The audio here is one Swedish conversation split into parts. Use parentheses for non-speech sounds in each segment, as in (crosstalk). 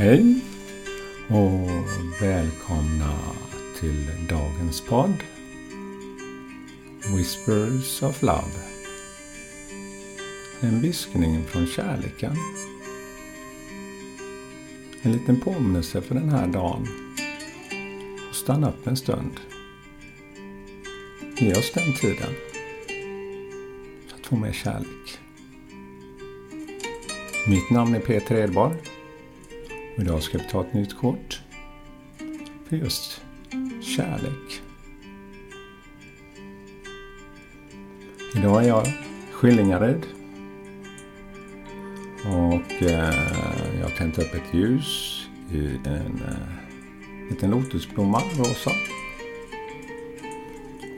Hej och välkomna till dagens podd Whispers of Love. En viskning från kärleken. En liten påminnelse för den här dagen. stanna upp en stund. Ge oss den tiden. För att få mer kärlek. Mitt namn är Peter Edborg. Och idag ska vi ta ett nytt kort. För just kärlek. Idag är jag Skillingaryd. Och eh, jag har tänt upp ett ljus i en eh, liten lotusblomma, rosa.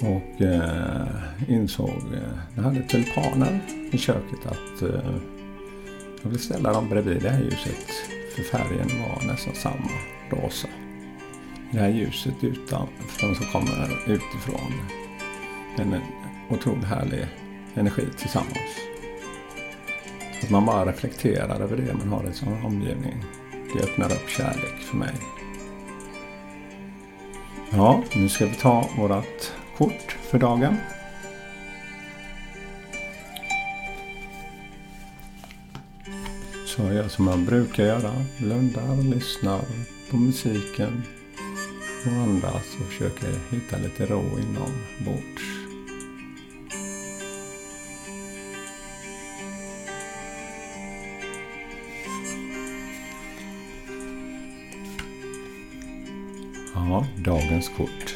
Och eh, insåg, eh, jag hade tulpaner i köket, att eh, jag vill ställa dem bredvid det här ljuset. För färgen var nästan samma, rosa. Det här ljuset utanför som kommer utifrån. En otroligt härlig energi tillsammans. Att man bara reflekterar över det man har i sin omgivning. Det öppnar upp kärlek för mig. Ja, nu ska vi ta vårt kort för dagen. Så jag gör som man brukar göra. Blundar, lyssnar på musiken och andas och försöker hitta lite ro inombords. Ja, dagens kort.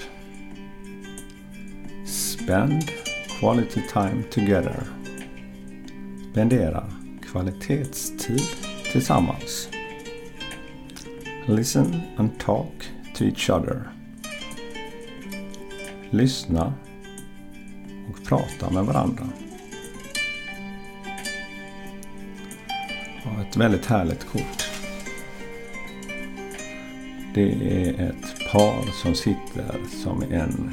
Spend quality time together. Spendera kvalitetstid tillsammans. Listen and talk to each other. Lyssna och prata med varandra. Och ett väldigt härligt kort. Det är ett par som sitter som en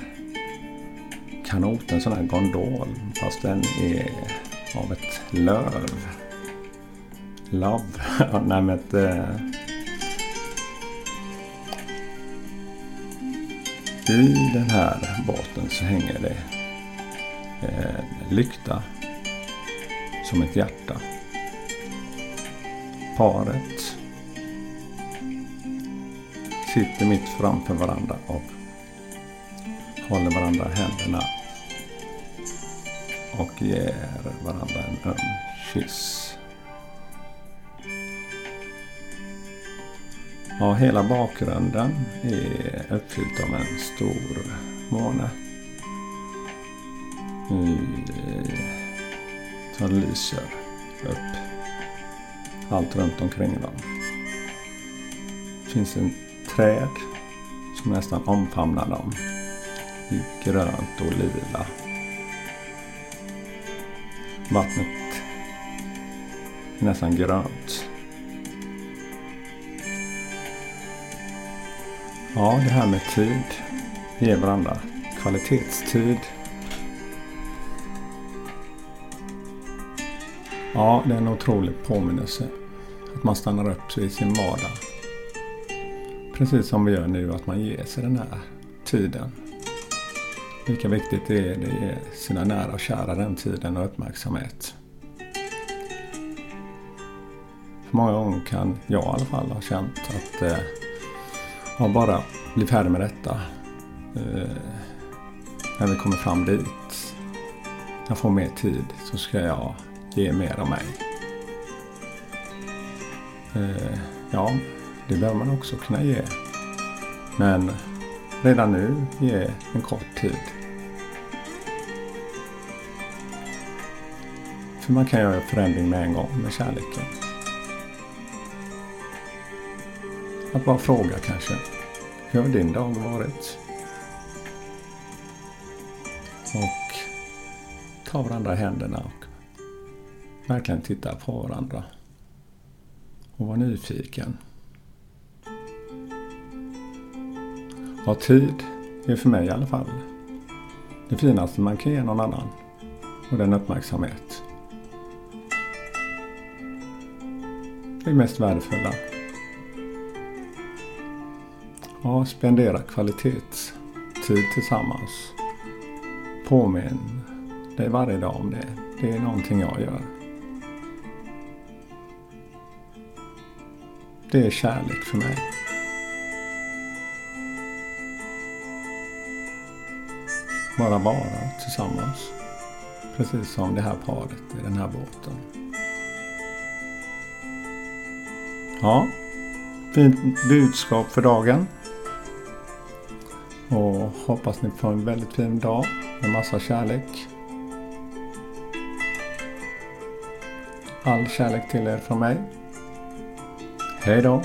kanot, en sån här gondol. Fast den är av ett löv. Love. (laughs) Nej men det... Eh, I den här båten så hänger det en lykta som ett hjärta. Paret sitter mitt framför varandra och håller varandra i händerna och ger varandra en öm kyss. Ja, hela bakgrunden är uppfylld av en stor måne. Som eh, lyser upp allt runt omkring dem. Det finns en träd som nästan omfamnar dem i grönt och lila. Vattnet är nästan grönt. Ja, det här med tid. Ge varandra kvalitetstid. Ja, det är en otrolig påminnelse. Att man stannar upp i sin vardag. Precis som vi gör nu, att man ger sig den här tiden. Lika viktigt det är det att ge sina nära och kära den tiden och uppmärksamhet. För många gånger kan jag i alla fall ha känt att eh, ja, bara bli färdig med detta. Eh, när vi kommer fram dit. Jag får mer tid så ska jag ge mer av mig. Eh, ja, det behöver man också kunna ge. Men redan nu ge en kort tid. För man kan göra förändring med en gång med kärleken. Att bara fråga kanske. Hur har din dag varit? Och ta varandra i händerna och verkligen titta på varandra. Och vara nyfiken. Ha tid är för mig i alla fall det finaste man kan ge någon annan. Och den uppmärksamhet. Det mest värdefulla Ja, spendera kvalitetstid tillsammans. Påminn dig varje dag om det. Det är någonting jag gör. Det är kärlek för mig. Bara vara tillsammans. Precis som det här paret i den här båten. Ja, fint budskap för dagen. Och hoppas ni får en väldigt fin dag med massa kärlek. All kärlek till er från mig. Hej då!